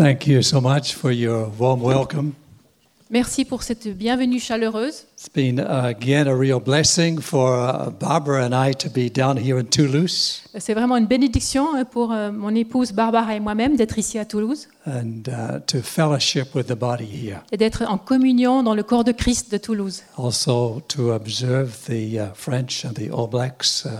Thank you so much for your warm welcome. Merci pour cette bienvenue chaleureuse. It's been uh, again a real blessing for uh, Barbara and I to be down here in Toulouse C'est vraiment une bénédiction pour euh, mon épouse Barbara et moi-même d'être ici à Toulouse and uh, to fellowship with the body here. et d'être en communion dans le corps de Christ de Toulouse. Also to observe the uh, French and the All Blacks uh,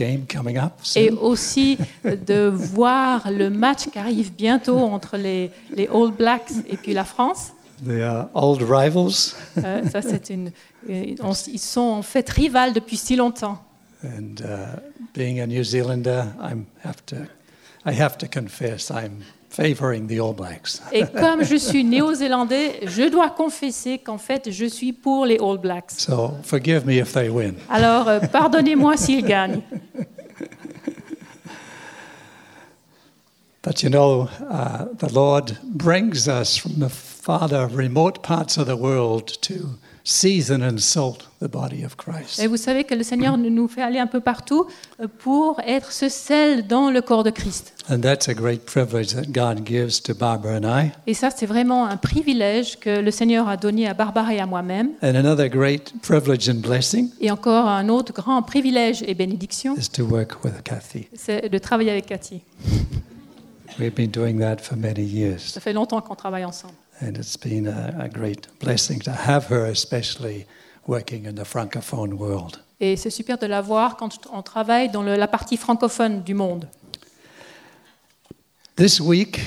game coming up. Et aussi de voir le match qui arrive bientôt entre les, les All Blacks et puis la France. The uh, old rivals. Euh, ça, c'est une, euh, on- ils sont en fait rivales depuis si longtemps. And uh, being a New Zealander, I'm have to, I have to confess, I'm favoring the All Blacks. Et comme je suis néo-zélandais, je dois confesser qu'en fait, je suis pour les All Blacks. So forgive me if they win. Alors, euh, pardonnez-moi s'ils gagnent. But you know, uh, the Lord brings us from the farther remote parts of the world to season and salt the body of Christ. Et vous savez que le Seigneur nous fait aller un peu partout euh, pour être ce sel dans le corps de Christ. And that's a great privilege that God gives to Barbara and I. Et ça, c'est vraiment un privilège que le Seigneur a donné à Barbara et à moi-même. And another great privilege and blessing Et encore un autre grand privilège et bénédiction, is to work with Kathy. c'est de travailler avec Cathy. We've been doing that for many years. Ça fait longtemps qu'on travaille ensemble. And it's been a, a great blessing to have her, especially working in the Francophone world. Et c'est super de la voir quand on travaille dans le- la partie francophone du monde. This week,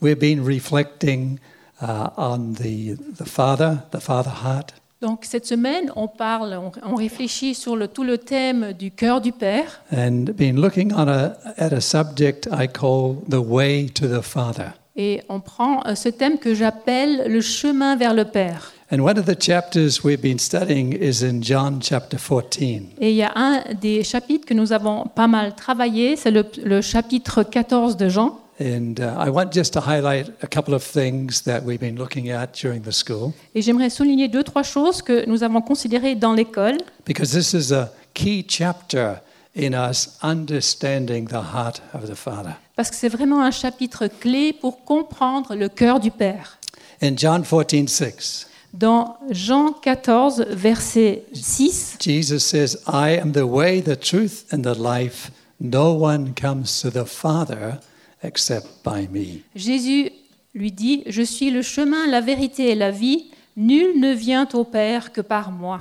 we've been reflecting uh, on the, the Father, the Father heart. Donc cette semaine, on parle, on, on réfléchit sur le- tout le thème du cœur du Père and been looking on a, at a subject I call the way to the Father. Et on prend euh, ce thème que j'appelle le chemin vers le Père. And one of the chapters we've been studying is in John chapter 14. Et il y a un des chapitres que nous avons pas mal travaillé, c'est le, le chapitre 14 de Jean. And uh, I want just to highlight a couple of things that we've been looking at during the school, Et j'aimerais souligner deux, trois choses que nous avons considérées dans l'école, because this is a key chapter in us understanding the heart of the Father. Parce que c'est vraiment un chapitre clé pour comprendre le cœur du Père. In John 14, 6, Dans Jean 14, verset 6, Jesus says, I am the way, the truth, and the life. No one comes to the Father except by me. Jésus lui dit, Je suis le chemin, la vérité et la vie, nul ne vient au Père que par moi.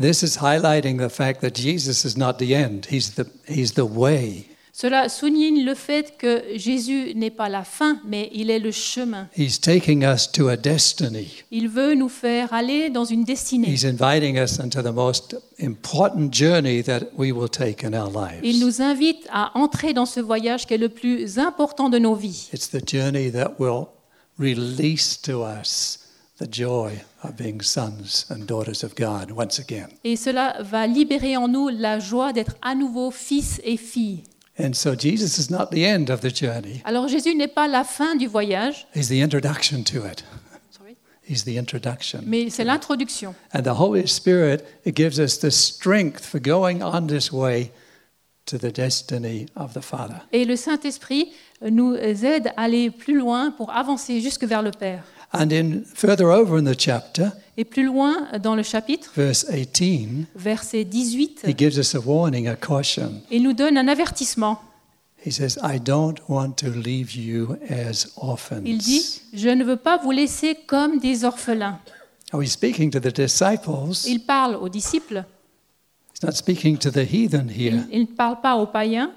This is highlighting the fact that Jesus is not the end, He's the, he's the way. Cela souligne le fait que Jésus n'est pas la fin, mais il est le chemin. He's taking us to a destiny. Il veut nous faire aller dans une destinée. He's inviting us into the most important journey that we will take in our Il nous invite à entrer dans ce voyage qui est le plus important de nos vies. It's the journey that will release to us the joy of being sons and daughters of God once again. Et cela va libérer en nous la joie d'être à nouveau fils et filles. And so Jesus is not the end of the journey, Alors Jésus n'est pas la fin du voyage, He's the introduction to it. He's the introduction. mais c'est l'introduction. And the Holy Spirit, it gives us the strength for going on this way to the destiny of the Father. Et le Saint-Esprit nous aide à aller plus loin pour avancer jusque vers le Père. And in further over in the chapter, Et plus loin dans le chapitre, verse 18, verset 18, he gives us a warning, a caution. il nous donne un avertissement. He says, I don't want to leave you as Il dit, orphans. je ne veux pas vous laisser comme des orphelins. Now he's speaking to the disciples. Il parle aux disciples, He's not speaking to the heathen here. il, il ne parle pas aux païens.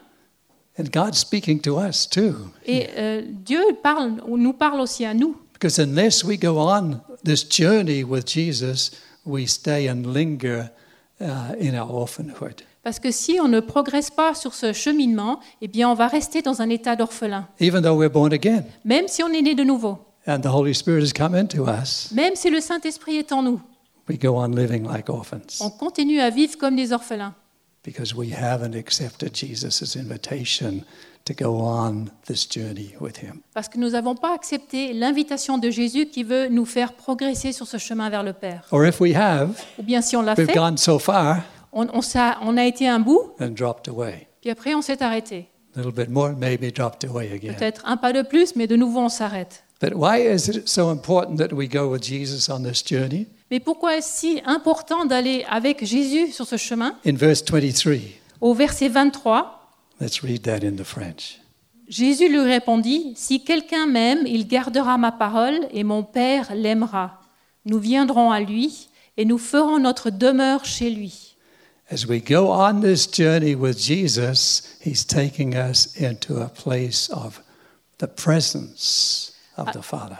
And God's speaking to us too. Et euh, Dieu parle, nous parle aussi à nous. Because unless we go on this journey with Jesus, we stay and linger uh, in our orphanhood. Parce que si on ne progresse pas sur ce cheminement, eh bien on va rester dans un état d'orphelin, Even though we're born again. Même si on est né de nouveau, and the Holy Spirit has come into us, même si le Saint-Esprit est en nous. we go on living like orphans. On continue à vivre comme des orphelins because we haven't accepted Jesus' invitation to go on this journey with Him. parce que nous n'avons pas accepté l'invitation de Jésus qui veut nous faire progresser sur ce chemin vers le Père. Or if we have, Ou bien si on l'a we've fait, gone so far on, on s'a- on a été un bout, and dropped away. puis après on s'est arrêté. A little bit more, maybe dropped away again. Peut-être un pas de plus, mais de nouveau on s'arrête. But why is it so important that we go with Jesus on this journey? Mais pourquoi est-ce si important d'aller avec Jésus sur ce chemin In verse 23, Au verset 23, let's read that in the French. Jésus lui répondit, Si quelqu'un m'aime, il gardera ma parole et mon Père l'aimera. Nous viendrons à lui et nous ferons notre demeure chez lui. As we go on this journey with Jesus, he's taking us into a place of the presence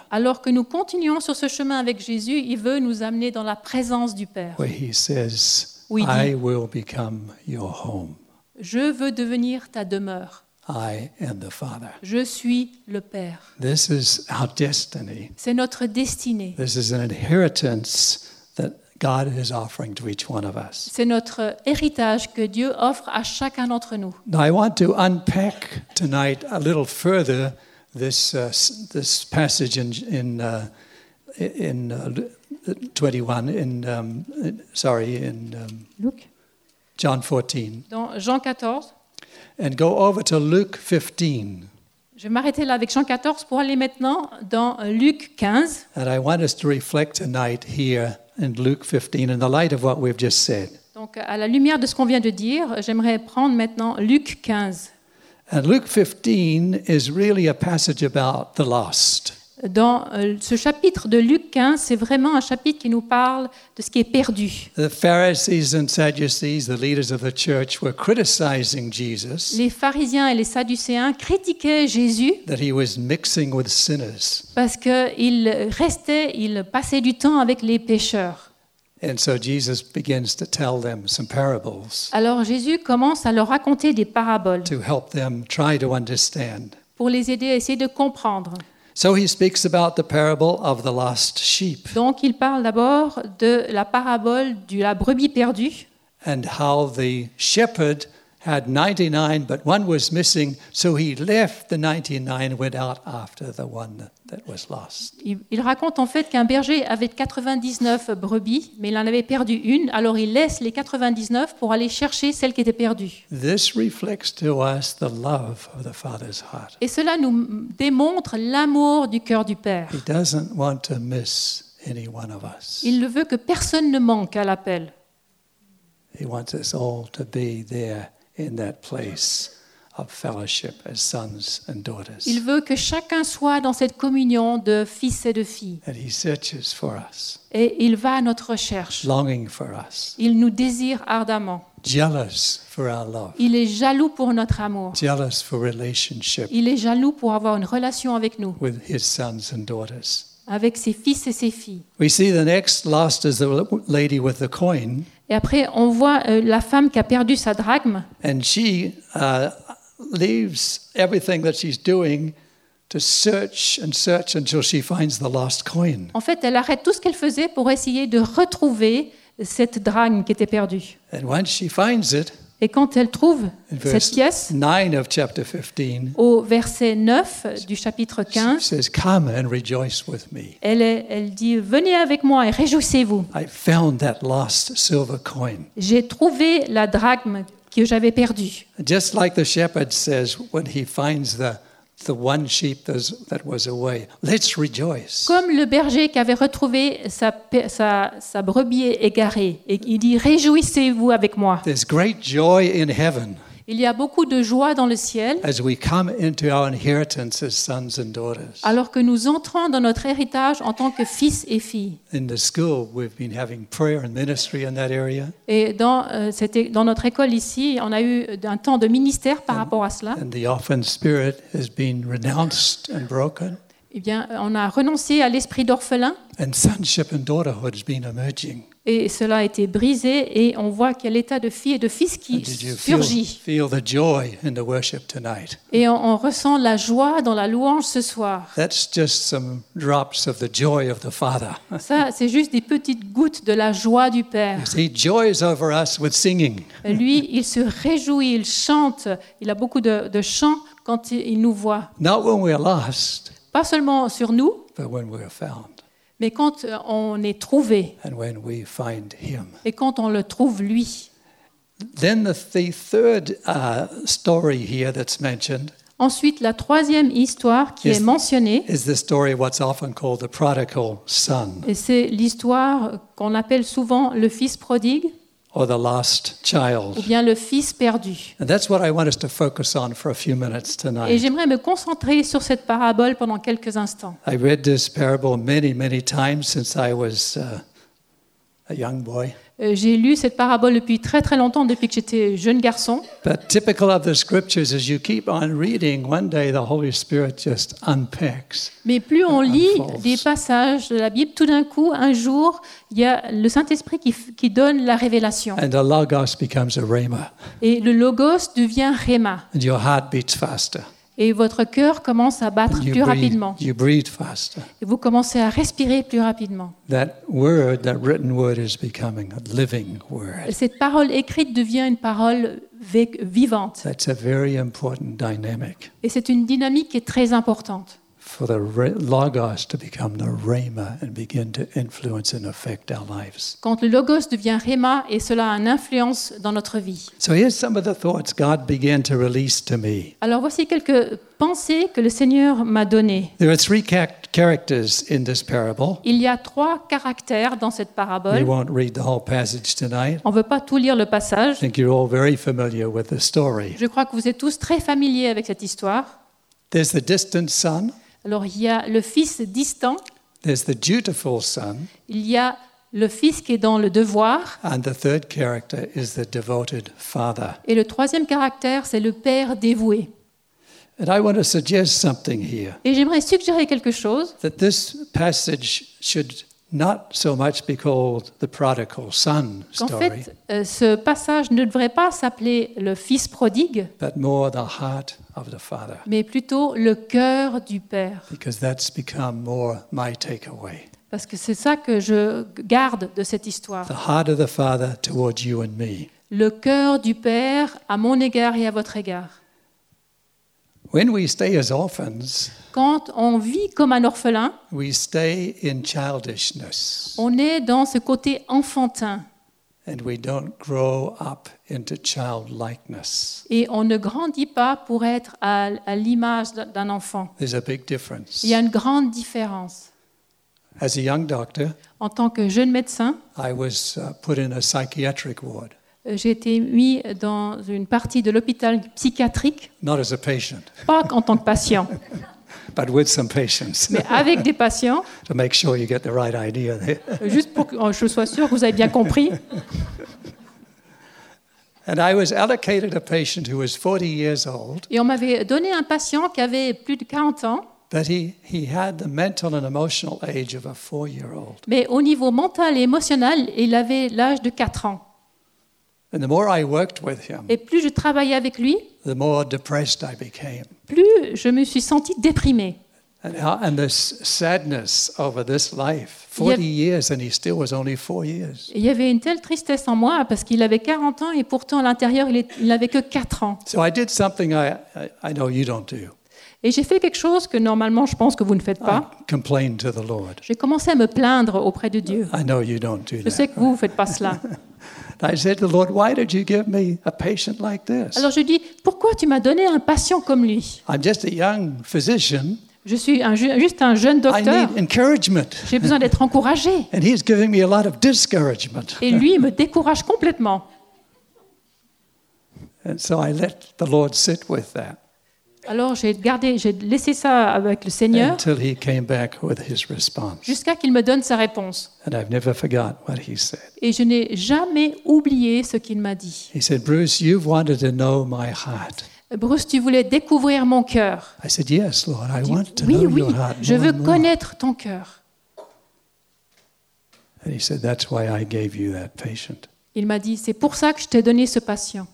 Alors que nous continuons sur ce chemin avec Jésus, il veut nous amener dans la présence du Père. where he says, Oui, dit. I will become your home. Je veux devenir ta demeure. I am the Father. Je suis le Père. This is our destiny. C'est notre destinée. This is an inheritance that God is offering to each one of us. C'est notre héritage que Dieu offre à chacun d'entre nous. Now, I want to unpack tonight a little further this, uh, this passage in, in, uh, in uh, Lu- 21, in, um, in- sorry, in um, Luc. John 14, Dans Jean 14, and go over to Luke 15. je vais m'arrêter là avec Jean 14 pour aller maintenant dans Luc 15. And I want us to reflect tonight here in Luke 15 in the light of what we've just said. Donc à la lumière de ce qu'on vient de dire, j'aimerais prendre maintenant Luc 15. And Luke 15 is really a passage about the lost. Dans euh, ce chapitre de Luc 15, c'est vraiment un chapitre qui nous parle de ce qui est perdu. The Pharisees and Sadducees, the leaders of the church, were criticizing Jesus Les pharisiens et les sadducéens critiquaient Jésus that he was mixing with sinners. parce qu'il restait, il passait du temps avec les pécheurs. Alors Jésus commence à leur raconter des paraboles to help them try to understand. pour les aider à essayer de comprendre. So he speaks about the parable of the lost sheep Donc il parle d'abord de la parabole de la brebis perdue and how the shepherd had 99, but one was missing. So he left the 99 and went out after the one that was lost. Il, il raconte en fait qu'un berger avait 99 brebis, mais il en avait perdu une, alors il laisse les 99 pour aller chercher celle qui était perdue. This reflects to us the love of the Father's heart. Et cela nous démontre l'amour du cœur du Père. He doesn't want to miss any one of us. Il ne veut que personne ne manque à l'appel. He wants us all to be there in that place of fellowship as sons and daughters. Il veut que chacun soit dans cette communion de fils et de filles. And He searches for us, Et il va à notre recherche. longing for us, Il nous désire ardemment. jealous for our love, Il est jaloux pour notre amour. jealous for relationship Il est jaloux pour avoir une relation avec nous, with His sons and daughters. avec ses fils et ses filles. We see the next lost is the lady with the coin, Et après, on voit euh, la femme qui a perdu sa drachme. and she uh, leaves everything that she's doing to search and search until she finds the lost coin. En fait, elle arrête tout ce qu'elle faisait pour essayer de retrouver cette drachme qui était perdue. And once she finds it, Et quand elle trouve cette pièce, 9 of chapter 15, au verset 9 du chapitre she 15, says, Come and rejoice with me. elle, est- elle dit Venez avec moi et réjouissez-vous. J'ai trouvé la drachme que j'avais perdue. Just like the shepherd says when he finds the, the one sheep that was away, let's rejoice. Comme le berger qui avait retrouvé sa, pe- sa, sa brebis égarée. Et il dit Réjouissez-vous avec moi. There's great joy in heaven Il y a beaucoup de joie dans le ciel as we come into our inheritance as sons and daughters. alors que nous entrons dans notre héritage en tant que fils et filles. In the school, we've been having prayer and ministry in that area, Et dans, euh, c'était- dans notre école ici, on a eu un temps de ministère par rapport à cela. and the orphan spirit has been renounced and broken, Eh bien, on a renoncé à l'esprit d'orphelin and sonship and daughterhood has been emerging. Et cela a été brisé et on voit a l'état de fille et de fils qui feel, surgit. feel the joy in the worship tonight? Et on, on ressent la joie dans la louange ce soir. That's just some drops of the joy of the Father. Ça, c'est juste des petites gouttes de la joie du Père. You see, joys over us with singing. Lui, il se réjouit, il chante, il a beaucoup de, de chants quand il, il nous voit. Not when we're lost, Pas seulement sur nous, but when we're found mais quand euh, on est trouvé and when we find Him. et quand on le trouve lui. Then the, the third uh, story here that's mentioned Ensuite, la troisième histoire qui Yes. est mentionnée, is the story what's often called the prodigal son et c'est l'histoire qu'on appelle souvent le fils prodigue or the lost ou child. bien le fils perdu. And that's what I want us to focus on for a few minutes Et tonight. j'aimerais me concentrer sur cette parabole pendant quelques instants. I read this parable many, many times since I was uh, a young boy. Euh, J'ai lu cette parabole depuis très très longtemps, depuis que j'étais jeune garçon. But typical of the scriptures, as you keep on reading, one day the Holy Spirit just unpacks. Mais plus on lit Unfolds. des passages de la Bible, tout d'un coup, un jour, il y a le Saint-Esprit qui, donne la révélation. And the Logos becomes a Rhema. Et le Logos devient Réma. And your heart beats faster. Et votre cœur commence à battre plus breathe, rapidement. you breathe faster. Et vous commencez à respirer plus rapidement. That word, that written word, is becoming a living Et word. cette parole écrite devient une parole vivante. That's a very important dynamic Et c'est une dynamique qui est très importante. For the Logos to become the Rhema and begin to influence and affect our lives. Quand le Logos devient Réma, et cela a une influence dans notre vie. So here's some of the thoughts God began to release to me. Alors voici quelques pensées que le Seigneur m'a données. There are three cha- characters in this parable. Il y a trois caractères dans cette We parabole. won't read the whole passage tonight. On ne veut pas tout lire le I passage. think you're all very familiar with the story. Je crois que vous êtes tous très familiers avec cette histoire. There's the distant son, Alors il y a le fils distant, there's the dutiful son, il y a le fils qui est dans le devoir, and the third character is the devoted father. et le troisième caractère, c'est le père dévoué. And I want to suggest something here Et j'aimerais suggérer quelque chose, that this passage should so much be called the prodigal son qu'en story, fait, euh, ce passage ne devrait pas s'appeler le fils prodigue, but more the heart of the father, mais plutôt le cœur du père. because that's become more my takeaway. Parce que c'est ça que je garde de cette histoire. The heart of the father towards you and me. Le cœur du père à mon égard et à votre égard. When we stay as orphans, Quand on vit comme un orphelin, we stay in childishness on est dans ce côté enfantin and we don't grow up into childlikeness. et on ne grandit pas pour être à, à l'image d'un enfant. There's a big difference. Il y a une grande différence. As a young doctor, En tant que jeune médecin, I was uh, put in a psychiatric ward, j'ai été mis dans une partie de l'hôpital psychiatrique, not as a patient, pas en tant que patient, but with some patients mais avec des patients, to make sure you get the right idea there. juste pour que je sois sûre que vous avez bien compris. And I was allocated a patient who was 40 years old, Et on m'avait donné un patient qui avait plus de 40 ans, but he, he had the mental and emotional age of a four year old. mais au niveau mental et émotionnel, il avait l'âge de 4 ans. And the more I worked with him, Et plus je travaillais avec lui, the more depressed I became. plus je me suis sentie déprimée. And, how, and this sadness over this life 40 years, and he still was only four years. Il y avait une telle tristesse en moi parce qu'il avait 40 ans et pourtant à l'intérieur, il n'avait que 4 ans. So I did something I, I, I know you don't do. Et j'ai fait quelque chose que normalement je pense que vous ne faites I pas. J'ai commencé à me plaindre auprès de Dieu. I know you don't do Je sais que vous ne faites pas cela. I said to the Lord, Why did you give me a patient like this? Alors je dis, pourquoi tu m'as donné un patient comme lui? I'm just a young physician. Je suis un juste un jeune I docteur. need encouragement. J'ai besoin d'être encouragé. And he's giving me a lot of discouragement. Et lui me décourage complètement. And so I let the Lord sit with that Alors j'ai gardé, j'ai laissé ça avec le Seigneur until he came back with his response. jusqu'à qu'il me donne sa réponse. And I've never forgot what he said. Et je n'ai jamais oublié ce qu'il m'a dit. He said, Bruce, you've wanted to know my heart. Bruce, tu voulais découvrir mon cœur. I said, Yes, Lord, I Je dis, want to Oui, know oui, your heart. je veux and more." connaître ton cœur. And he said, That's why I gave you that patient. Il m'a dit, c'est pour ça que je t'ai donné ce patient.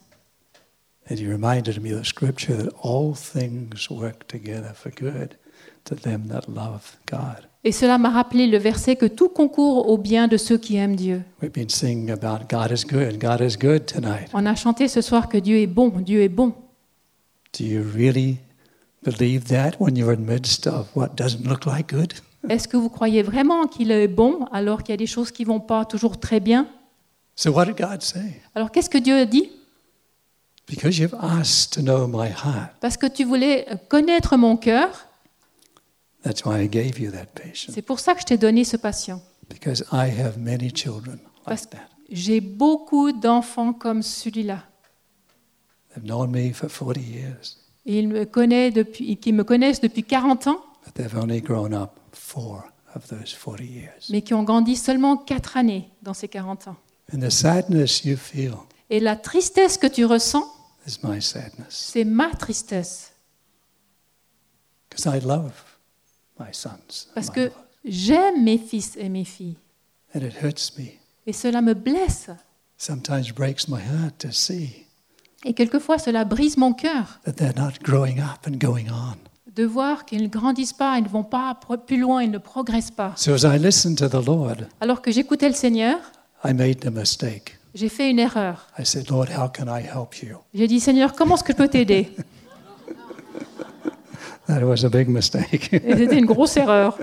And he reminded me of the scripture that all things work together for good to them that love God. Et cela m'a rappelé le verset que tout concourt au bien de ceux qui aiment Dieu. We've been singing about God is good, God is good tonight. On a chanté ce soir que Dieu est bon, Dieu est bon. Do you really believe that when you're in the midst of what doesn't look like good? Est-ce que vous croyez vraiment qu'il est bon alors qu'il y a des choses qui vont pas toujours très bien? So what did God say? Alors qu'est-ce que Dieu a dit? Because you've asked to know my heart, Parce que tu voulais connaître mon cœur, that's why I gave you that patient. c'est pour ça que je t'ai donné ce patient. Because I have many children Parce like that. J'ai beaucoup d'enfants comme celui-là. They've known me for 40 years, Et ils me, connaissent depuis, qui me connaissent depuis 40 ans, but they've only grown up four of those 40 years. mais qui ont grandi seulement 4 années dans ces 40 ans. And the sadness you feel Et la tristesse que tu ressens, is my sadness. c'est ma tristesse. Because I love my sons. Parce que j'aime mes fils et mes filles. And it hurts me. Et cela me blesse. Sometimes breaks my heart to see Et quelquefois, cela brise mon cœur that they're not growing up and going on. de voir qu'ils ne grandissent pas, ils ne vont pas plus loin, ils ne progressent pas. So as I listened to the Lord, Alors que j'écoutais le Seigneur, I made a mistake. J'ai fait une erreur. I said, Lord, how can I help you? J'ai dit, Seigneur, comment est-ce que je peux t'aider? That was a big mistake. Et c'était une grosse erreur.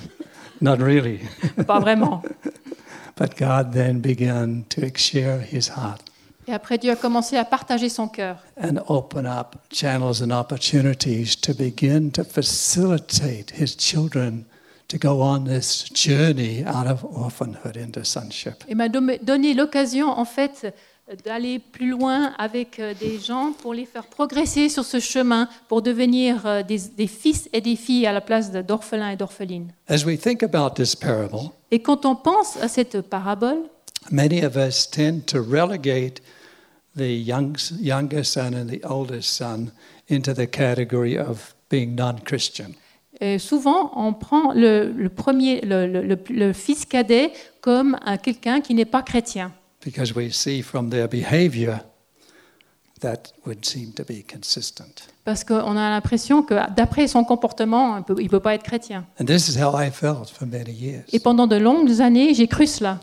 not really. Pas vraiment. But God then began to share his heart Et après, Dieu a commencé à partager son cœur and open up channels and opportunities to begin to facilitate his children to go on this journey out of orphanhood into sonship. et m'a do- donné l'occasion, en fait, d'aller plus loin avec euh, des gens pour les faire progresser sur ce chemin pour devenir euh, des, des fils et des filles à la place d'orphelins et d'orphelines. As we think about this parable, Et quand on pense à cette parabole, many of us tend to relegate the young, younger son and the older son into the category of being non-Christian. Souvent on prend le, le premier, le, le- le- le fils cadet comme un- quelqu'un qui n'est pas chrétien. because we see from their behavior that would seem to be consistent. Parce qu'on a l'impression que d'après son comportement, il ne peut pas être chrétien. And this is how I felt for many years. Et pendant de longues années, j'ai cru cela.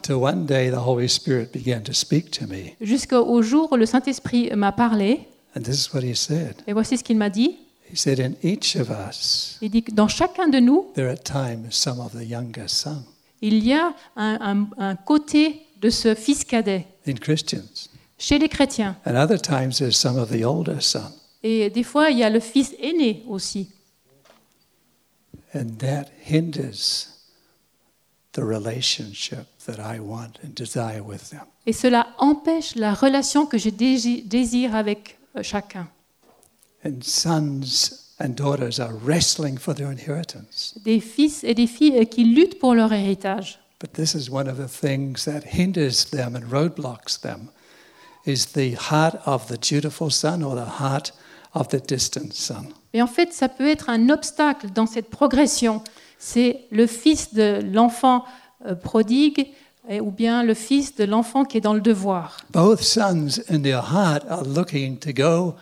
Jusqu'au jour où le Saint-Esprit m'a parlé, and this is what he said. et voici ce qu'il m'a dit. He said, In each of us, Il dit que dans chacun de nous, there are times some of the younger son il y a un, un- un côté de ce fils cadet in Christians, chez les chrétiens. and other times there's some of the older son. Et des fois, il y a le fils aîné aussi. And that hinders the relationship that I want and desire with them. Et cela empêche la relation que je dési- désire avec euh, chacun. And sons and daughters are wrestling for their inheritance. Des fils et des filles euh, qui luttent pour leur héritage. But this is one of the things that hinders them and roadblocks them is the heart of the dutiful son or the heart of the distant son. Et en fait, ça peut être un obstacle dans cette progression. C'est le fils de l'enfant euh, prodigue ou bien le fils de l'enfant qui est dans le devoir. Both sons in their heart are looking to go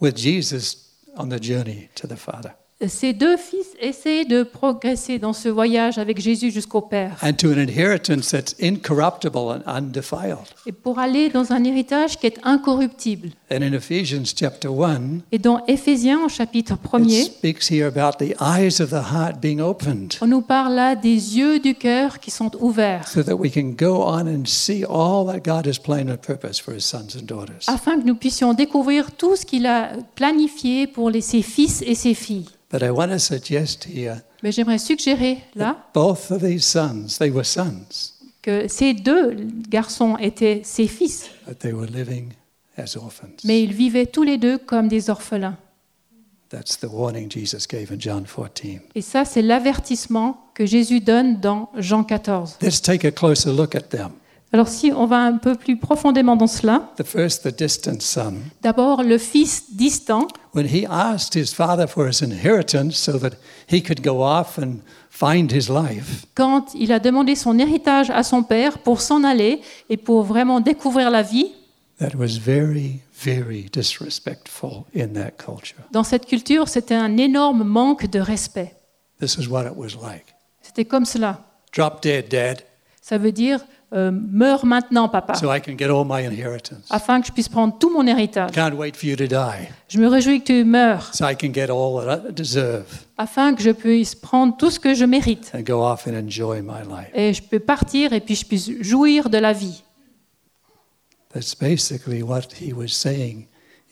with Jesus on the journey to the Father Ces deux fils essaient de progresser dans ce voyage avec Jésus jusqu'au Père. and to an inheritance that's incorruptible and undefiled. Et pour aller dans un héritage qui est incorruptible. And in Ephesians chapter 1, Et dans Éphésiens, au chapitre it 1er, speaks here about the eyes of the heart being opened on nous parle là des yeux du cœur qui sont ouverts, so that we can go on and see all that God has planned and purpose for his sons and daughters. afin que nous puissions découvrir tout ce qu'il a planifié pour les- ses fils et ses filles. But I want to suggest here Mais j'aimerais suggérer là both of these sons, they were sons, que ces deux garçons étaient ses fils, but they were living as orphans. mais ils vivaient tous les deux comme des orphelins. That's the warning Jesus gave in John 14. Et ça, c'est l'avertissement que Jésus donne dans Jean 14. Let's take a closer look at them. Alors si on va un peu plus profondément dans cela, The first, the distant son. d'abord le fils distant, When he asked his father for his inheritance so that he could go off and find his life, quand il a demandé son héritage à son père pour s'en aller et pour vraiment découvrir la vie, that was very, very disrespectful in that culture. dans cette culture, c'était un énorme manque de respect. This is what it was like. C'était comme cela. Drop dead, dad, Ça veut dire euh, meurs maintenant, papa, so I can get all my inheritance. afin que je puisse prendre tout mon héritage. Can't wait for you to die, Je me réjouis que tu meurs, so I can get all that I deserve afin que je puisse prendre tout ce que je mérite. and go off and enjoy my life. Et je peux partir et puis je puisse jouir de la vie. That's basically what he was saying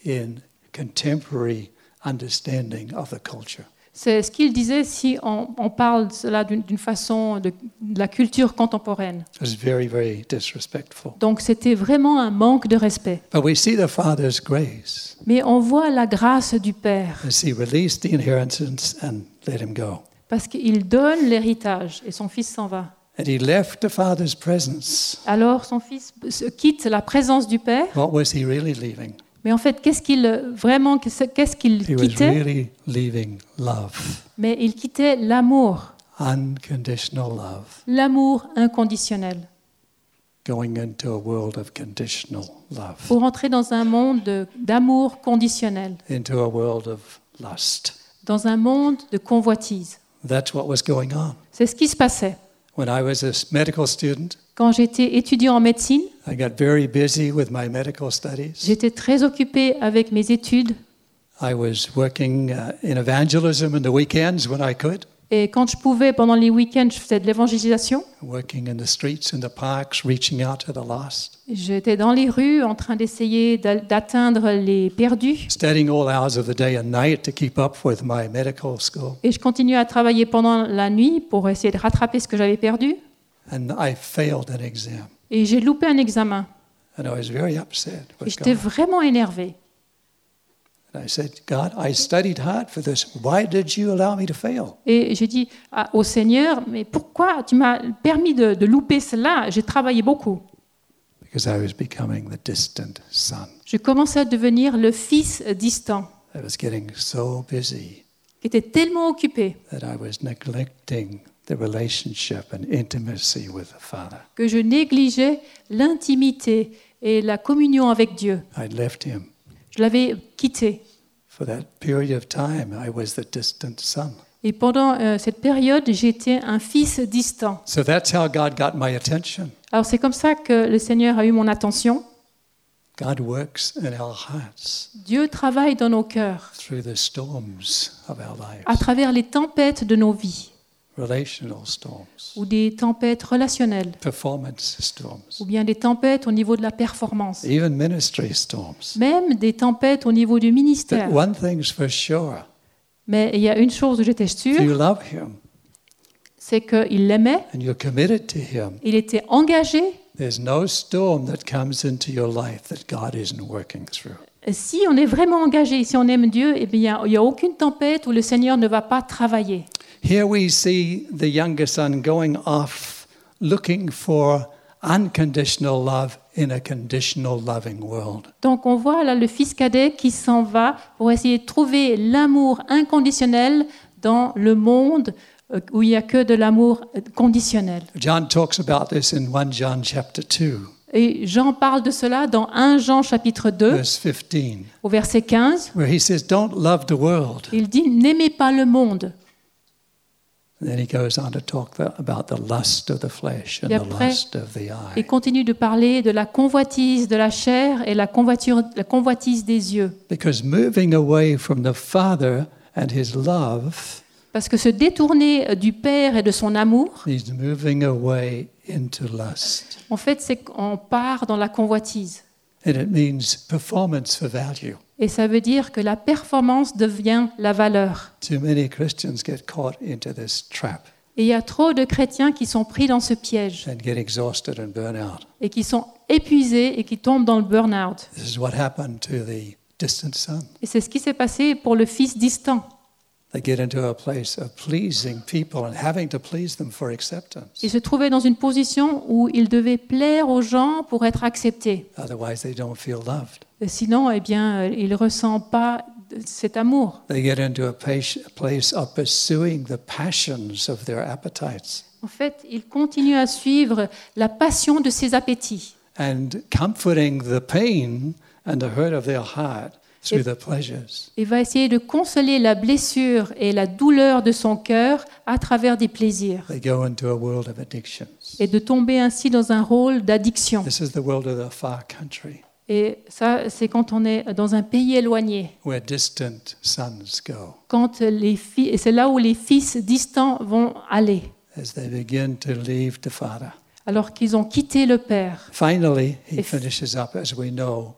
in contemporary understanding of the culture. C'est ce qu'il disait si on, on parle de cela d'une façon de, de la culture contemporaine. It was very, very disrespectful. Donc c'était vraiment un manque de respect. But we see the Father's grace Mais on voit la grâce du Père as he released the inheritance and let him go. parce qu'il donne l'héritage et son fils s'en va. And he left the Father's presence. Alors son fils quitte la présence du Père. What was he really leaving? Mais en fait, qu'est-ce qu'il vraiment qu'est-ce qu'il quittait really leaving love, Mais il quittait l'amour, unconditional love, l'amour inconditionnel, going into a world of conditional love, pour entrer dans un monde de- d'amour conditionnel, into a world of lust. dans un monde de convoitise. That's what was going on. C'est ce qui se passait. When I was a medical student, Quand j'étais étudiant en médecine, I got very busy with my medical studies. j'étais très occupée avec mes études I was working in evangelism in the weekends when I could, et quand je pouvais, pendant les week-ends, je faisais de l'évangélisation. working in the streets and the parks, reaching out to the lost, J'étais dans les rues en train d'essayer d'a- d'atteindre les perdus studying all hours of the day and night to keep up with my medical school. et je continuais à travailler pendant la nuit pour essayer de rattraper ce que j'avais perdu. And I failed an exam. Et j'ai loupé un examen And I was very upset et with j'étais God. vraiment énervée. And I said, God, I studied hard for this. Why did you allow me to fail? Et j'ai dit à- au Seigneur, mais pourquoi tu m'as permis de, de louper cela? J'ai travaillé beaucoup. Because I was becoming the distant son. Je commençais à devenir le fils distant, I was getting so busy qui était tellement occupé that I was neglecting the relationship and intimacy with the Father. que je négligeais l'intimité et la communion avec Dieu. I left him. Je l'avais quitté. For that period of time, I was the distant son. Et pendant euh, cette période, j'étais un fils distant. So that's how God got my attention. Alors c'est comme ça que le Seigneur a eu mon attention. God works in our hearts Dieu travaille dans nos cœurs through the storms of our à lives, travers les tempêtes de nos vies relational storms, ou des tempêtes relationnelles performance storms, ou bien des tempêtes au niveau de la performance, even ministry storms. même des tempêtes au niveau du But ministère. one thing's for sure Mais il y a une chose où j'étais you sûre, love Him c'est qu'il l'aimait, and you're committed to Him, il était engagé. there's no storm that comes into your life that God isn't working through. Et Si on est vraiment engagé, si on aime Dieu, eh bien, il n'y a aucune tempête où le Seigneur ne va pas travailler. Here we see the younger son going off looking for unconditional love in a conditional loving world. Donc on voit là le fils cadet qui s'en va pour essayer de trouver l'amour inconditionnel dans le monde euh, où il n'y a que de l'amour conditionnel. John talks about this in 1 John chapter 2, Et Jean parle de cela dans 1 Jean chapitre 2 verse 15, au verset 15. where he says, Don't love the world. Il dit N'aimez pas le monde. Et après, eye. continue de parler de la convoitise de la chair et la, convoiture- la convoitise des yeux. Because moving away from the Father and his love Parce que se détourner du Père et de son amour, is moving away into lust. en fait, c'est qu'on part dans la convoitise. And it means performance for value. Et ça veut dire que la performance devient la valeur. Too many Christians get caught into this trap Et il y a trop de chrétiens qui sont pris dans ce piège and get exhausted and burn out. et qui sont épuisés et qui tombent dans le burn-out. This is what happened to the distant son. Et c'est ce qui s'est passé pour le fils distant. They get into a place of pleasing people and having to please them for acceptance. Il se trouvait dans une position où il devait plaire aux gens pour être accepté. Otherwise, they don't feel loved. Et Sinon, eh bien, euh, il ne ressent pas cet amour. They get into a pa- place of pursuing the passions of their appetites En fait, il continue à suivre la passion de ses appétits and comforting the pain and the hurt of their heart through the pleasures. et va essayer de consoler la blessure et la douleur de son cœur à travers des plaisirs They go into a world of addictions. et de tomber ainsi dans un rôle d'addiction. This is the world of the far country Et ça, c'est quand on est dans un pays éloigné, where distant sons go quand les filles, et c'est là où les fils distants vont aller. as they begin to leave the Father. alors qu'ils ont quitté le Père. Finally, he finishes up, as we know,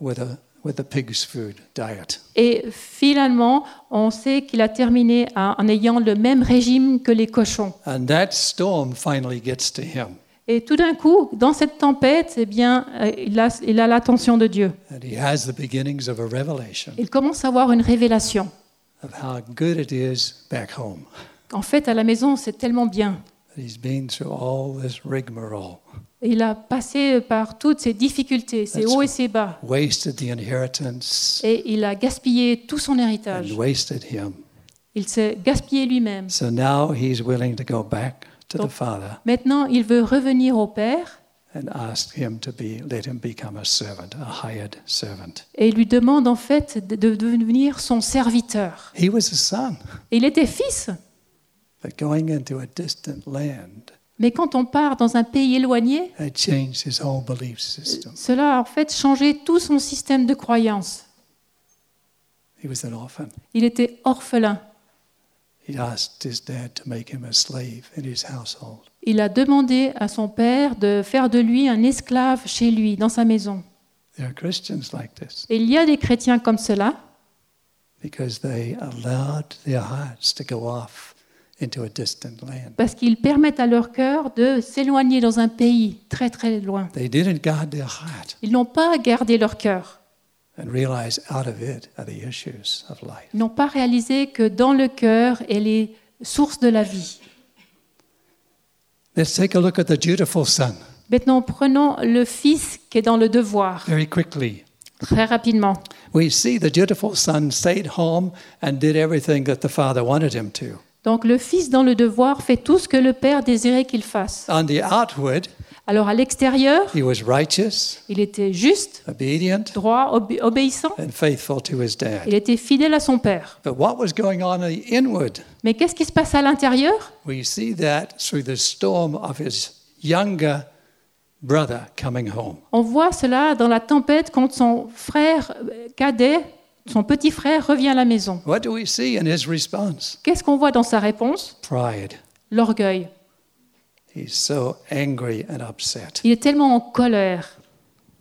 with a with a pig's food diet. Et finalement, on sait qu'il a terminé en ayant le même régime que les cochons. And that storm finally gets to him. Et tout d'un coup, dans cette tempête, eh bien, euh, il a il a l'attention de Dieu. And he has the beginnings of a revelation Il commence à avoir une révélation. of how good it is back home. En fait, à la maison, c'est tellement bien. He's been through all this rigmarole, Il a passé par toutes ces difficultés, ces hauts et ces bas. wasted the inheritance, Et il a gaspillé tout son héritage. and wasted him. Il s'est gaspillé lui-même. So now he's willing to go back to the Donc- Father Maintenant, il veut revenir au Père and ask him to be, let him become a servant, a hired servant. et il lui demande en fait de de devenir son serviteur. He was a son, Et il était fils, but going into a distant land mais quand on part dans un pays éloigné, cela a en fait changé tout son système de croyance. He was an orphan. Il était orphelin. He asked his dad to make him a slave in his household. Il a demandé à son père de faire de lui un esclave chez lui, dans sa maison. There are Christians like this Et il y a des chrétiens comme cela because they allowed their hearts to go off into a distant land. parce qu'ils permettent à leur cœur de s'éloigner dans un pays très très loin. They didn't guard their heart Ils n'ont pas gardé leur cœur. and realize out of it are the issues of life. Ils n'ont pas réalisé que dans le cœur est les sources de la vie. Let's take a look at the dutiful son Maintenant, prenons le fils qui est dans le devoir, very quickly. très rapidement. We see the dutiful son stayed home and did everything that the father wanted him to. Donc le fils dans le devoir fait tout ce que le père désirait qu'il fasse. On the outward, Alors à l'extérieur, he was righteous, il était juste, obedient, droit, obé- obéissant. and faithful to his dad. Il était fidèle à son père. But what was going on in the inward? Mais qu'est-ce qui se passe à l'intérieur? We see that through the storm of his younger brother coming home. On voit cela dans la tempête quand son frère euh, cadet, son petit frère, revient à la maison. What do we see in his response? Qu'est-ce qu'on voit dans sa réponse? Pride. L'orgueil. He's so angry and upset. Il est tellement en colère.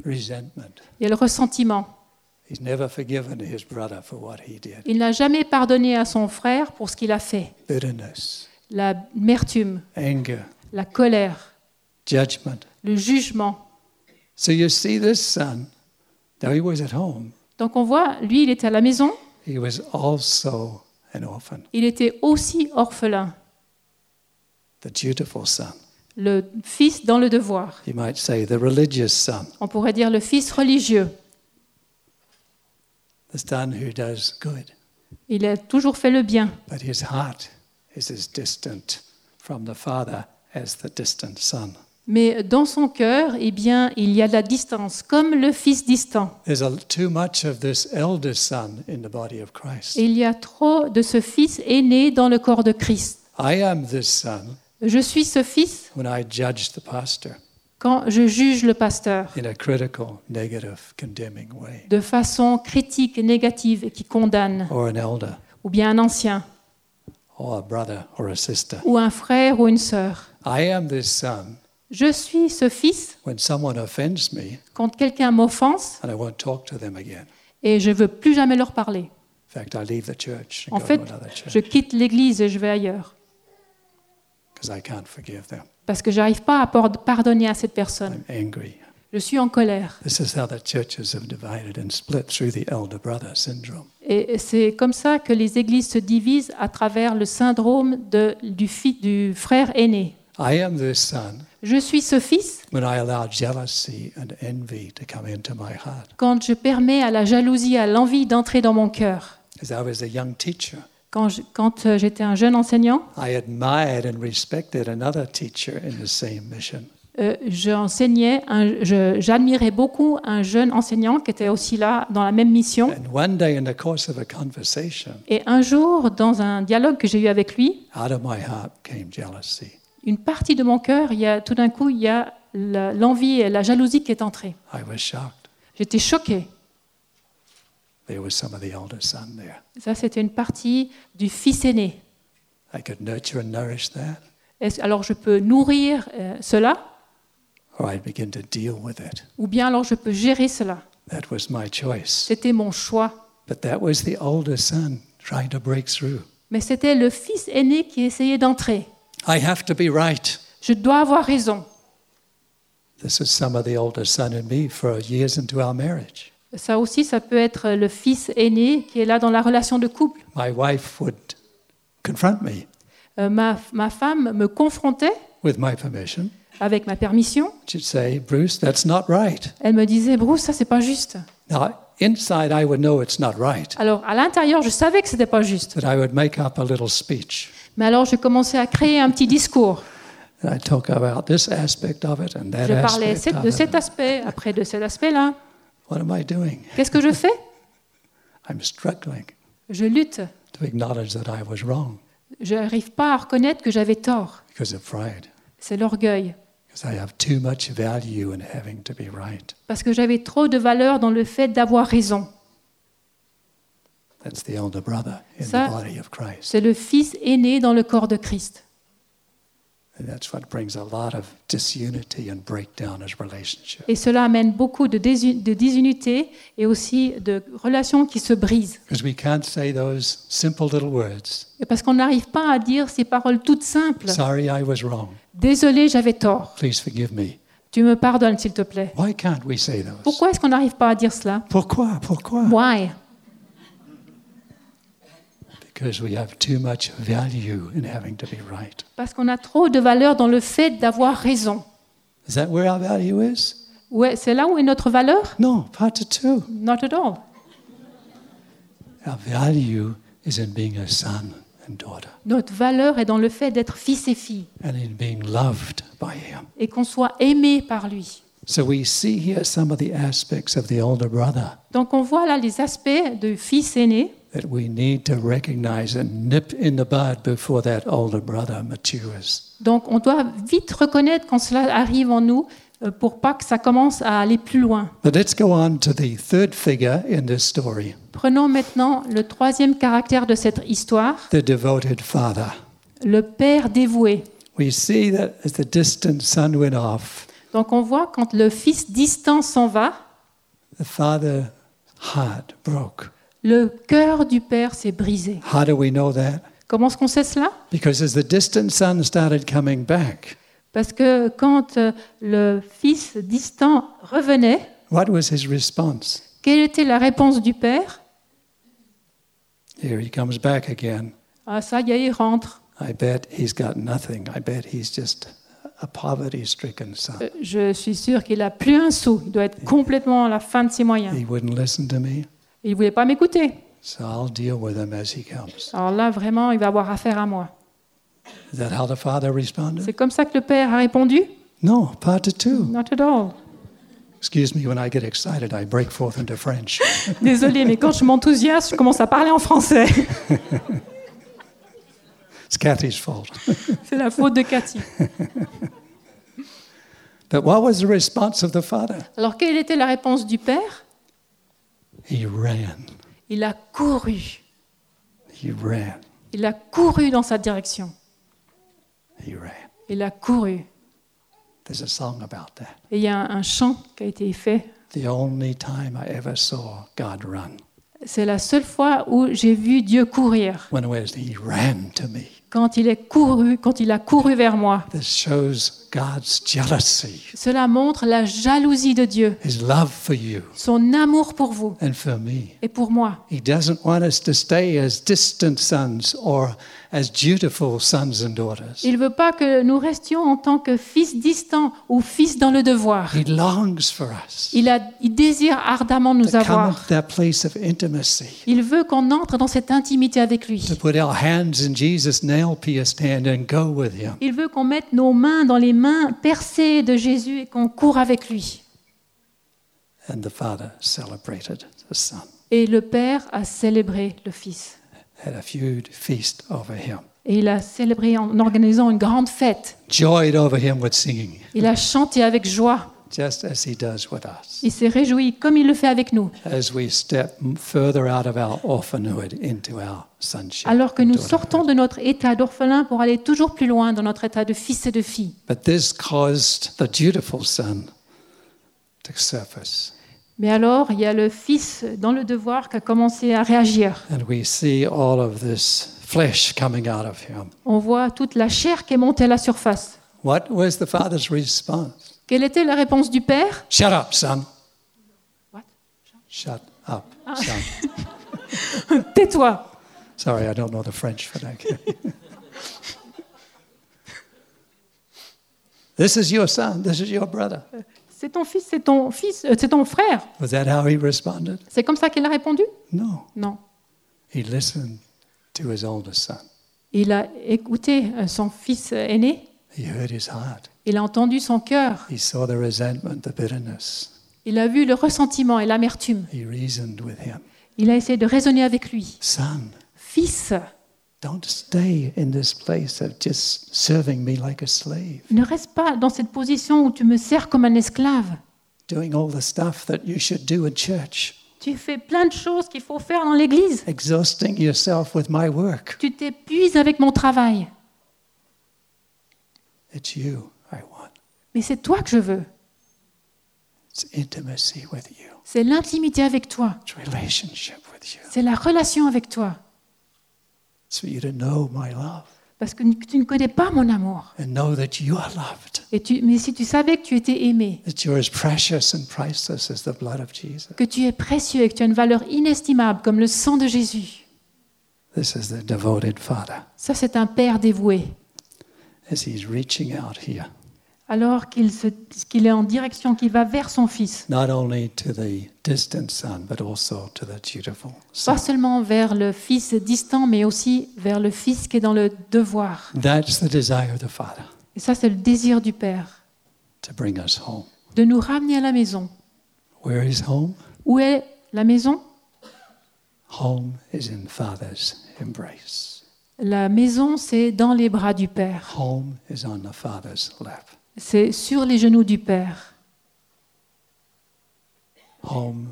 Resentment. Il y a le ressentiment. He's never forgiven his brother for what he did. Il n'a jamais pardonné à son frère pour ce qu'il a fait. Bitterness, L'amertume, anger, la colère, judgment. le jugement. So you see this son, though he was at home, Donc on voit, lui, il était à la maison, he was also an orphan, il était aussi orphelin, the dutiful son. le fils dans le devoir. You might say the religious son, On pourrait dire le fils religieux. the son who does good. Il a toujours fait le bien, But his heart is as distant from the father as the distant son. Mais dans son cœur, eh bien, il y a de la distance, comme le fils distant. Il y a trop de ce fils aîné dans le corps de Christ. I am this son Je suis ce fils when I judge the pastor quand je juge le pasteur in a critical, negative, condemning way, de façon critique négative et qui condamne, or an elder, ou bien un ancien, or a brother, or a sister. ou un frère ou une sœur. I am this son Je suis ce fils when someone offends me quand quelqu'un m'offense and I won't talk to them again. et je ne veux plus jamais leur parler. In fact, I leave the church and En go fait, to another je quitte l'église et je vais ailleurs because I can't forgive them. parce que j'arrive pas à pardonner à cette personne. I'm angry. Je suis en colère. Et c'est comme ça que les églises se divisent à travers le syndrome de- du, fi- du frère aîné. I am this son Je suis ce fils when I allow jealousy and envy to come into my heart. quand je permets à la jalousie, à l'envie d'entrer dans mon cœur. As I was a young teacher, Quand euh, j'étais un jeune enseignant, I admired and respected another teacher in the same mission. euh, j'enseignais, je- j'admirais beaucoup un jeune enseignant qui était aussi là dans la même mission. And one day, in the course of a conversation, Et un jour, dans un dialogue que j'ai eu avec lui, une partie de mon cœur, il y a, tout d'un coup, il y a l'envie et la jalousie qui est entrée. I was shocked. J'étais choquée. There was some of the older son there. Ça, c'était une partie du fils aîné. I could nurture and nourish that, Est-ce- alors, je peux nourrir euh, cela, or I'd begin to deal with it. ou bien alors je peux gérer cela? That was my choice. C'était mon choix. But that was the older son trying to break through. Mais c'était le fils aîné qui essayait d'entrer. I have to be right. Je dois avoir raison. This was some of the older son in me for years into our marriage. Ça aussi, ça peut être le fils aîné qui est là dans la relation de couple. My wife would confront me Euh, ma, ma femme me confrontait with my permission. avec ma permission. She'd say, Bruce, that's not right. Elle me disait, Bruce, ça c'est pas juste. Now, inside, I would know it's not right, Alors à l'intérieur, je savais que c'était pas juste. but I would make up a little speech. Mais alors je commençais à créer un petit discours. And I'd talk about this aspect of it and that Je parlais aspect de cet aspect, après de cet aspect-là. Qu'est-ce que je fais? I'm struggling Je lutte. to acknowledge that I was wrong Je n'arrive pas à reconnaître que j'avais tort. because of pride, C'est l'orgueil. because I have too much value in having to be right. Parce que j'avais trop de valeur dans le fait d'avoir raison. That's the older brother in Ça- the body of Christ. C'est le fils aîné dans le corps de Christ. And that's what brings a lot of disunity and breakdown as relationships. Et cela amène beaucoup de, désu- de disunité et aussi de relations qui se brisent. Because we can't say those simple little words. Et parce qu'on n'arrive pas à dire ces paroles toutes simples. Sorry, I was wrong. Désolé, j'avais tort. Please forgive me. Tu me pardonnes, s'il te plaît. Why can't we say those? Pourquoi est-ce qu'on n'arrive pas à dire cela? Pourquoi? Pourquoi? Why Because we have too much value in having to be right. Parce qu'on a trop de valeur dans le fait d'avoir raison. Is that where our value is? Ouais, c'est là où est notre valeur? No, part two. Not at all. Our value is in being a son and daughter Notre valeur est dans le fait d'être fils et fille and in being loved by him. et qu'on soit aimé par lui. So we see here some of the aspects of the older brother Donc on voit là les aspects de fils aîné that we need to recognize and nip in the bud before that older brother matures. Donc on doit vite reconnaître quand cela arrive en nous euh, pour pas que ça commence à aller plus loin. But let's go on to the third figure in this story Prenons maintenant le troisième caractère de cette histoire, the devoted father. le père dévoué. We see that as the distant son went off, Donc on voit quand le fils distant s'en va, the father's heart broke. Le cœur du père s'est brisé. How do we know that? Comment est-ce qu'on sait cela? Because as the distant son started coming back, Parce que quand euh, le fils distant revenait, what was his response? quelle était la réponse du père? Here he comes back again. Ah ça y est, il rentre. I bet he's got nothing. I bet he's just a poverty stricken son. Euh, Je suis sûre qu'il a plus un sou. Il doit être complètement à la fin de ses moyens. He wouldn't listen to me, Il ne voulait pas m'écouter. so I'll deal with him as he comes. Alors là, vraiment, il va avoir affaire à moi. Is that how the father responded? C'est comme ça que le père a répondu? No, part two. Not at all. Excuse me, when I get excited, I break forth into French. Désolé, mais quand je m'enthousiasme, je commence à parler en français. It's Kathy's fault. C'est la faute de Cathy. But what was the response of the father? Alors, quelle était la réponse du père? He ran. Il a couru. He ran. Il a couru dans sa direction. He ran. Il a couru. There's a song about that. Et il y a un, un chant qui a été fait. The only time I ever saw God run. C'est la seule fois où j'ai vu Dieu courir. When it was He ran to me. Quand il est couru, quand il a couru vers moi. This shows God's jealousy, Cela montre la jalousie de Dieu, His love for you son amour pour vous et pour moi. He doesn't want us to stay as distant sons or as dutiful sons and daughters. Il ne veut pas que nous restions en tant que fils distants ou fils dans le devoir. He longs for us Il, a, il désire ardemment nous to come avoir. into that place of intimacy, Il veut qu'on entre dans cette intimité avec lui. to put our hands in Jesus' nail pierced hand and go with Him. Il veut qu'on mette nos mains dans les mains percées de Jésus et qu'on court avec lui. And the Father celebrated the Son, Et le Père a célébré le Fils. Had a huge feast over Him, Et il a célébré en organisant une grande fête. joyed over Him with singing. Il a chanté avec joie. just as He does with us. Il s'est réjoui comme il le fait avec nous. As we step further out of our orphanhood into our sonship. Alors que and nous daughterhood. sortons de notre état d'orphelin pour aller toujours plus loin dans notre état de fils et de fille. But this caused the dutiful son to surface. Mais alors, il y a le fils dans le devoir qui a commencé à réagir. And we see all of this flesh coming out of him. On voit toute la chair qui est montée à la surface. What was the father's response? Quelle était la réponse du père? Shut up, son. What? Shut up, son. Tais-toi. Sorry, I don't know the French for that. this is your son. This is your brother. C'est ton fils, c'est ton fils, euh, c'est ton frère. Was that how he responded? C'est comme ça qu'il a répondu? No. Non. He listened to his oldest son. Il a écouté euh, son fils aîné. He heard his heart. Il a entendu son cœur. He saw the resentment, the bitterness. Il a vu le ressentiment et l'amertume. He reasoned with him. Il a essayé de raisonner avec lui. Son, Fils, don't stay in this place of just serving me like a slave, ne reste pas dans cette position où tu me sers comme un esclave. doing all the stuff that you should do in church, Tu fais plein de choses qu'il faut faire dans l'église. exhausting yourself with my work. Tu t'épuises avec mon travail. It's you I want. Mais c'est toi que je veux. It's intimacy with you. C'est l'intimité avec toi. It's relationship with you. C'est la relation avec toi. It's for you to know my love Parce que tu ne connais pas mon amour. and know that you are loved. Et tu, mais si tu savais que tu étais aimé, That you're as precious and priceless as the blood of Jesus. que tu es précieux et que tu as une valeur inestimable comme le sang de Jésus, This is the devoted Father ça c'est un Père dévoué. as He's reaching out here, Alors qu'il qu'il est en direction, qu'il va vers son Fils. not only to the distant Son, but also to the dutiful Pas Son. seulement vers le Fils distant, mais aussi vers le Fils qui est dans le devoir. That's the desire of the Father Et ça c'est le désir du Père, to bring us home. de nous ramener à la maison. Where is home? Où est la maison? Home is in Father's embrace. La maison, c'est dans les bras du Père. Home is on the Father's lap. C'est sur les genoux du Père. Home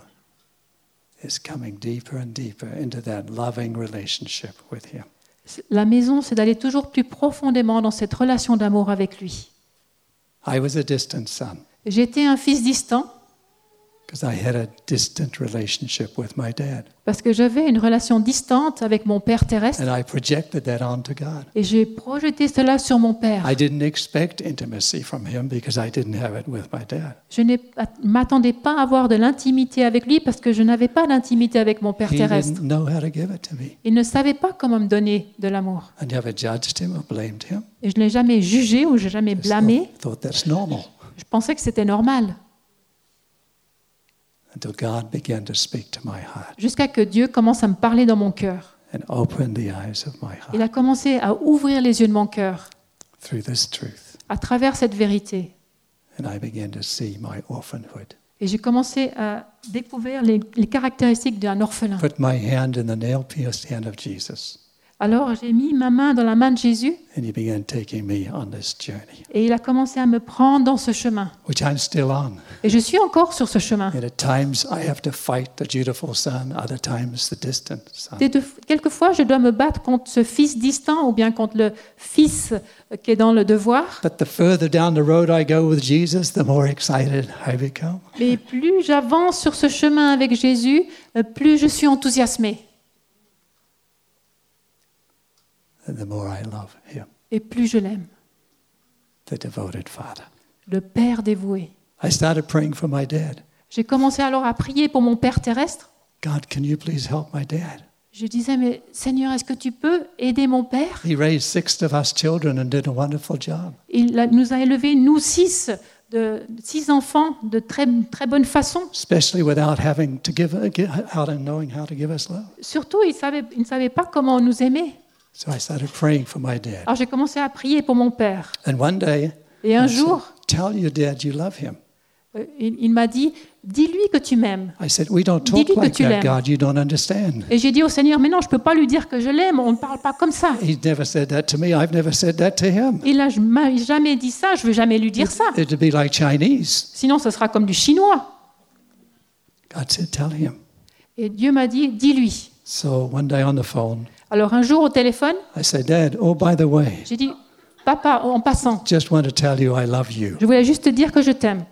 is coming deeper and deeper into that loving relationship with Him. La maison, c'est d'aller toujours plus profondément dans cette relation d'amour avec lui. I was a distant son J'étais un fils distant parce que j'avais une relation distante avec mon Père terrestre And I projected that onto God. et j'ai projeté cela sur mon Père. I didn't expect intimacy from Him because I didn't have it with my dad. Je ne m'attendais pas à avoir de l'intimité avec lui parce que je n'avais pas d'intimité avec mon Père He terrestre. didn't know how to give it to me. Il ne savait pas comment me donner de l'amour. I never judged Him or blamed Him. Et je ne l'ai jamais jugé ou je l'ai jamais blâmé. thought, thought that's normal Je pensais que c'était normal. until God began to speak to my heart Jusqu'à que Dieu commence à me parler dans mon cœur. Il heart a commencé à ouvrir les yeux de mon cœur à travers cette vérité. And I began to see my orphanhood. Et j'ai commencé à découvrir les, les caractéristiques d'un orphelin. Alors j'ai mis ma main dans la main de Jésus And He began taking me on this journey, et il a commencé à me prendre dans ce chemin. which I'm still on. Et je suis encore sur ce chemin. And at times I have to fight the dutiful son, other times the distant son. Des deux- quelquefois, je dois me battre contre ce fils distant ou bien contre le fils qui est dans le devoir. But the further down the road I go with Jesus, the more excited I become. Mais plus j'avance sur ce chemin avec Jésus, euh, plus je suis enthousiasmée And the more I love Him, et plus je l'aime. the devoted Father. Le Père dévoué. I started praying for my dad. J'ai commencé alors à prier pour mon Père terrestre. God, can you please help my dad? Je disais, mais Seigneur, est-ce que tu peux aider mon Père? He raised six of us children and did a wonderful job. Il nous a élevés, nous six, de, six enfants, de très, très bonne façon. especially without having to give, out and knowing how to give us love. Surtout, il, savait, il ne savait pas comment nous aimer. So I started praying for my dad. Alors j'ai commencé à prier pour mon Père. And one day, Et un I said, jour, tell your dad you love him. Euh, Il, il m'a dit, dis-lui que tu m'aimes. I said, We don't talk Dis-lui que like tu that, l'aimes. God. You don't understand. Et j'ai dit au Seigneur, mais non, je ne peux pas lui dire que je l'aime, on ne parle pas comme ça. He's never said that to me. I've never said that to him. Il n'a jamais dit ça, je ne vais jamais lui dire ça. It'd be like Chinese. Sinon, ce sera comme du chinois. God said, Tell him. Et Dieu m'a dit, dis-lui. So one day on the phone, Alors un jour au téléphone, I said, Dad, oh, by the way, j'ai dit, papa, en passant, just want to tell you I love you. je voulais juste te dire que je t'aime.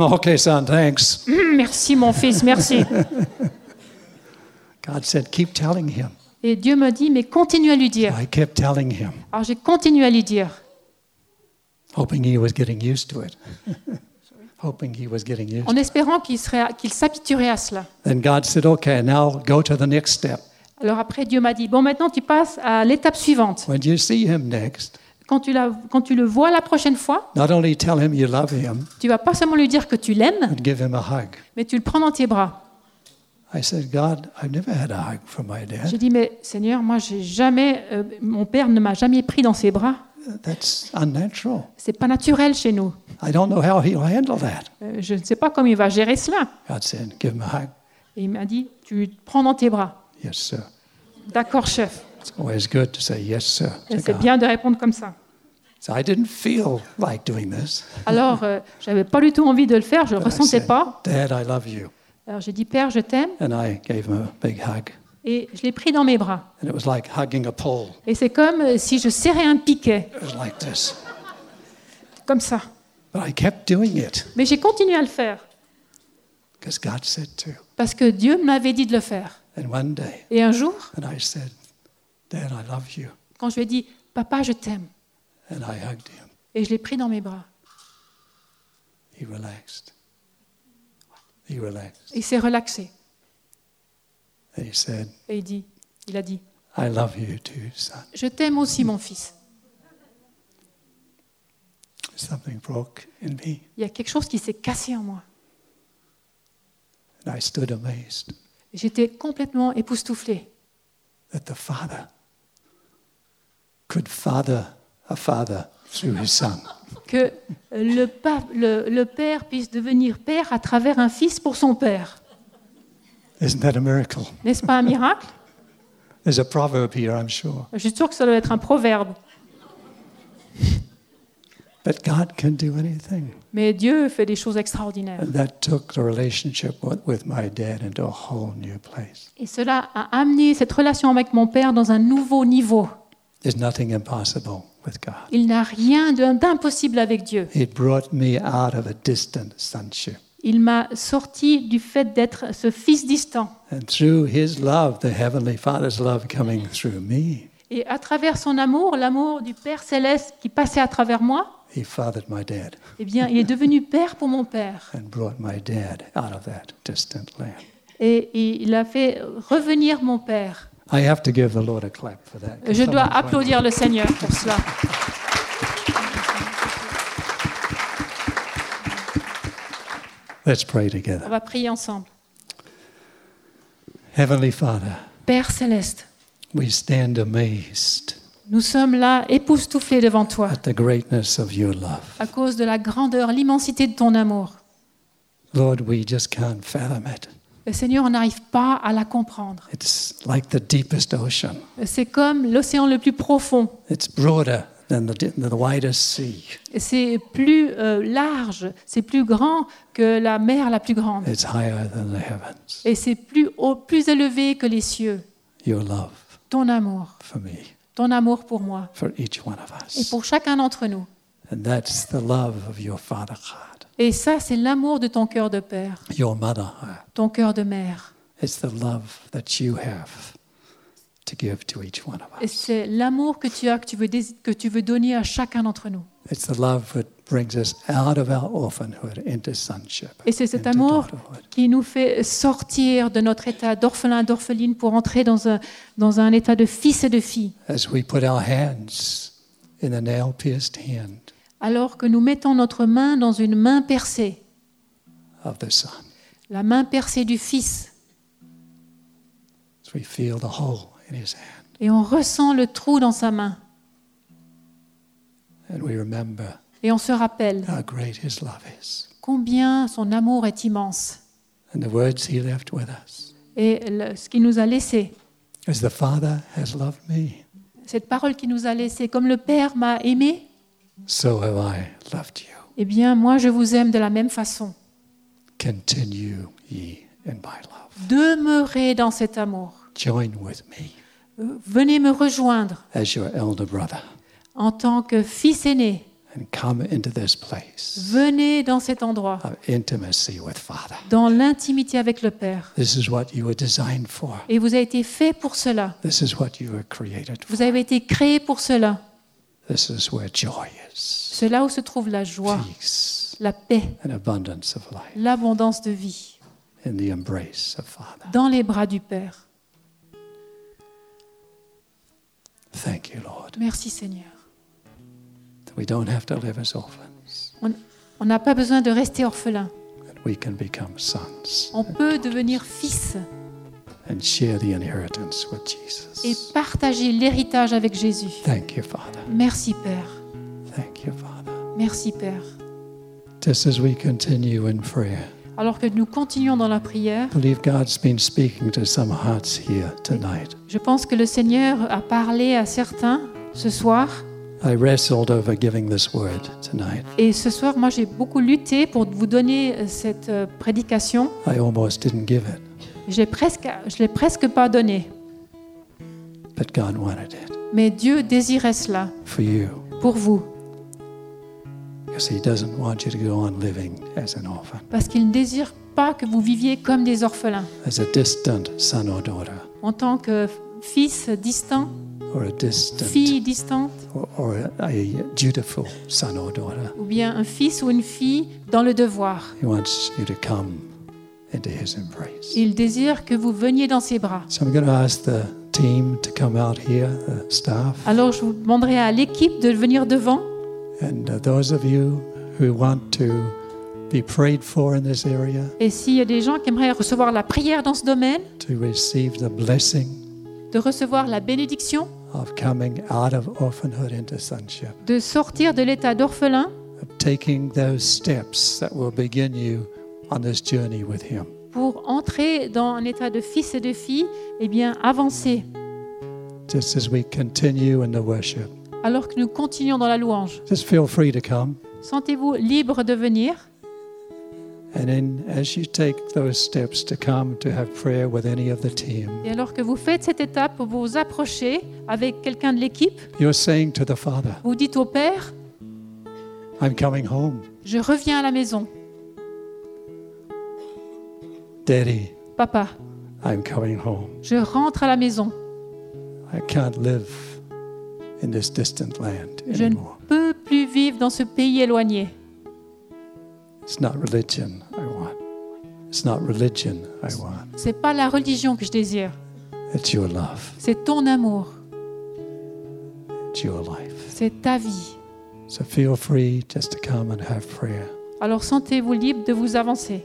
okay, son, thanks. Hum, merci mon fils, merci. God said, Keep telling him. Et Dieu me dit, mais continue à lui dire. I kept telling him, Alors j'ai continué à lui dire, hoping he was getting used to it. hoping he was getting used en espérant qu'il serait- qu'il s'habituerait à cela. Then God said, Okay, now go to the next step. Alors après, Dieu m'a dit, bon, maintenant tu passes à l'étape suivante. When you see him next, Quand tu, la- quand tu le vois la prochaine fois, not only tell him you love him, tu vas pas seulement lui dire que tu l'aimes, but give him a hug. mais tu le prends dans tes bras. I said, God, I've never had a hug from my dad. J'ai dit, mais Seigneur, moi, j'ai jamais, euh, mon père ne m'a jamais pris dans ses bras. That's unnatural. C'est pas naturel chez nous. I don't know how he'll handle that. Euh, je ne sais pas comment il va gérer cela. God said, Give him a hug. Et il m'a dit, tu le prends dans tes bras. Yes, sir. D'accord, chef. It's always good to say yes, sir. C'est bien de répondre comme ça. So I didn't feel like doing this. Alors, euh, j'avais pas du tout envie de le faire, je ne ressentais said, pas. Dad, I love you. Alors j'ai dit, Père, je t'aime. And I gave him a big hug. Et je l'ai pris dans mes bras. And it was like hugging a pole. Et c'est comme euh, si je serrais un piquet, It was like this. comme ça. But I kept doing it Mais j'ai continué à le faire, because God said to. parce que Dieu m'avait dit de le faire. And one day, Et un jour, and I said, Dad, I love you. quand je lui ai dit, Papa, je t'aime, And I hugged him. et je l'ai pris dans mes bras, il s'est relaxé. And he said, Et il, dit, il a dit, I love you too, son. je t'aime aussi, mon fils. Il y a quelque chose qui s'est cassé en moi. J'étais complètement époustouflée that the Father could father a father through his son. que le, pa- le- le père puisse devenir père à travers un fils pour son père. Isn't that a miracle? N'est-ce pas un miracle? There's a proverb here, I'm sure. Je suis sûre que ça doit être un proverbe. But God can do anything. Mais Dieu fait des choses extraordinaires. And that took the relationship with with my dad into a whole new place. Et cela a amené cette relation avec mon père dans un nouveau niveau. There's nothing impossible with God. Il n'a rien de- d'impossible avec Dieu. It brought me out of a distant sonship. Il m'a sorti du fait d'être ce fils distant. And through his love, the Heavenly Father's love coming through me, Et à travers son amour, l'amour du Père céleste qui passait à travers moi, he fathered my dad eh bien, il est devenu père pour mon père. and brought my dad out of that distant land. Et, et il a fait revenir mon père. I have to give the Lord a clap for that. Je dois applaudir le Seigneur pour cela. Let's pray On together. va prier ensemble. Heavenly Father, Père céleste, we stand amazed nous sommes là époustouflés devant toi at the greatness of your love. à cause de la grandeur, l'immensité de ton amour. Lord, we just can't fathom it. Seigneur, on n'arrive pas à la comprendre. It's like the deepest ocean. C'est comme l'océan le plus profond. It's broader than the, than the widest sea. C'est plus euh, large, c'est plus grand que la mer la plus grande. It's higher than the heavens. Et c'est plus haut, plus élevé que les cieux. Your love Ton amour, for me, ton amour pour moi for each one of et us. pour chacun d'entre nous. And that's the love of your father heart, Et ça, c'est l'amour de ton cœur de père, your mother heart. ton cœur de mère. It's the love that you have to give to each one of Et us. c'est l'amour que tu as, que tu, veux, dés- que tu veux donner à chacun d'entre nous. It's the love that brings us out of our orphanhood into sonship. Et c'est cet amour qui nous fait sortir de notre état d'orphelin, d'orpheline pour entrer dans un, dans un état de fils et de fille. As we put our hands in the nail pierced hand Alors que nous mettons notre main dans une main percée, of the Son, la main percée du Fils, as we feel the hole in his hand, et on ressent le trou dans sa main, and we remember et on se rappelle how great his love is. combien son amour est immense. And the words he left with us Et le- ce qu'il nous a laissé, is the Father has loved me, cette parole qu'il nous a laissée, comme le Père m'a aimé, so have I loved you. eh bien moi je vous aime de la même façon. Continue ye in my love. Demeurez dans cet amour. Join with me Euh, Venez me rejoindre as your elder brother en tant que fils aîné. And come into this place Venez dans cet endroit, of intimacy with Father. dans l'intimité avec le Père. This is what you were designed for. Et vous avez été fait pour cela. This is what you were created for. Vous avez été créé pour cela. This is where joy is, C'est là où se trouve la joie, peace, la paix, l'abondance de vie, in the embrace of Father. dans les bras du Père. Thank you, Lord, Merci Seigneur. We don't have to live as orphans, On n'a pas besoin de rester orphelin. we can become sons On peut devenir fils and share the inheritance with et Jesus. partager l'héritage avec Jésus. Thank you, Father. Merci Père. Thank you, Father. Merci Père. Just as we continue in prayer, Alors que nous continuons dans la prière, I believe God's been speaking to some hearts here tonight. je pense que le Seigneur a parlé à certains ce soir. I wrestled over giving this word tonight. Et ce soir, moi, j'ai beaucoup lutté pour vous donner euh, cette euh, prédication. I almost didn't give it, Je l'ai presque, je l'ai presque pas donnée. but God wanted it. Mais Dieu désirait cela. For you. Pour vous, because He doesn't want you to go on living as an orphan, parce qu'il ne désire pas que vous viviez comme des orphelins, as a distant son or daughter, en tant que fils distant, or a distant, fille distante, or, or a, a dutiful son or daughter. ou bien un fils ou une fille dans le devoir. He wants you to come into His embrace. Il désire que vous veniez dans ses bras. So I'm going to ask the team to come out here, the staff, Alors je vous demanderai à l'équipe de venir devant. and uh, those of you who want to be prayed for in this area, Et s'il y a des gens qui aimeraient recevoir la prière dans ce domaine, to receive the blessing de recevoir la bénédiction, of coming out of orphanhood into sonship, de sortir de l'état d'orphelin of taking those steps that will begin you on this journey with Him. pour entrer dans un état de fils et de fille, eh bien avancer Just as we continue in the worship, alors que nous continuons dans la louange. just feel free to come. Sentez-vous libre de venir et alors que vous faites cette étape, vous vous approchez avec quelqu'un de l'équipe, you're saying to the Father, vous dites au Père, I'm coming home. je reviens à la maison. Daddy, Papa, I'm coming home. je rentre à la maison. I can't live in this distant land Je ne peux plus vivre dans ce pays éloigné. It's not religion I want. It's not religion I want. C'est pas la religion que je désire, It's your love. c'est ton amour, It's your life. c'est ta vie. So feel free just to come and have prayer. Alors sentez-vous libre de vous avancer.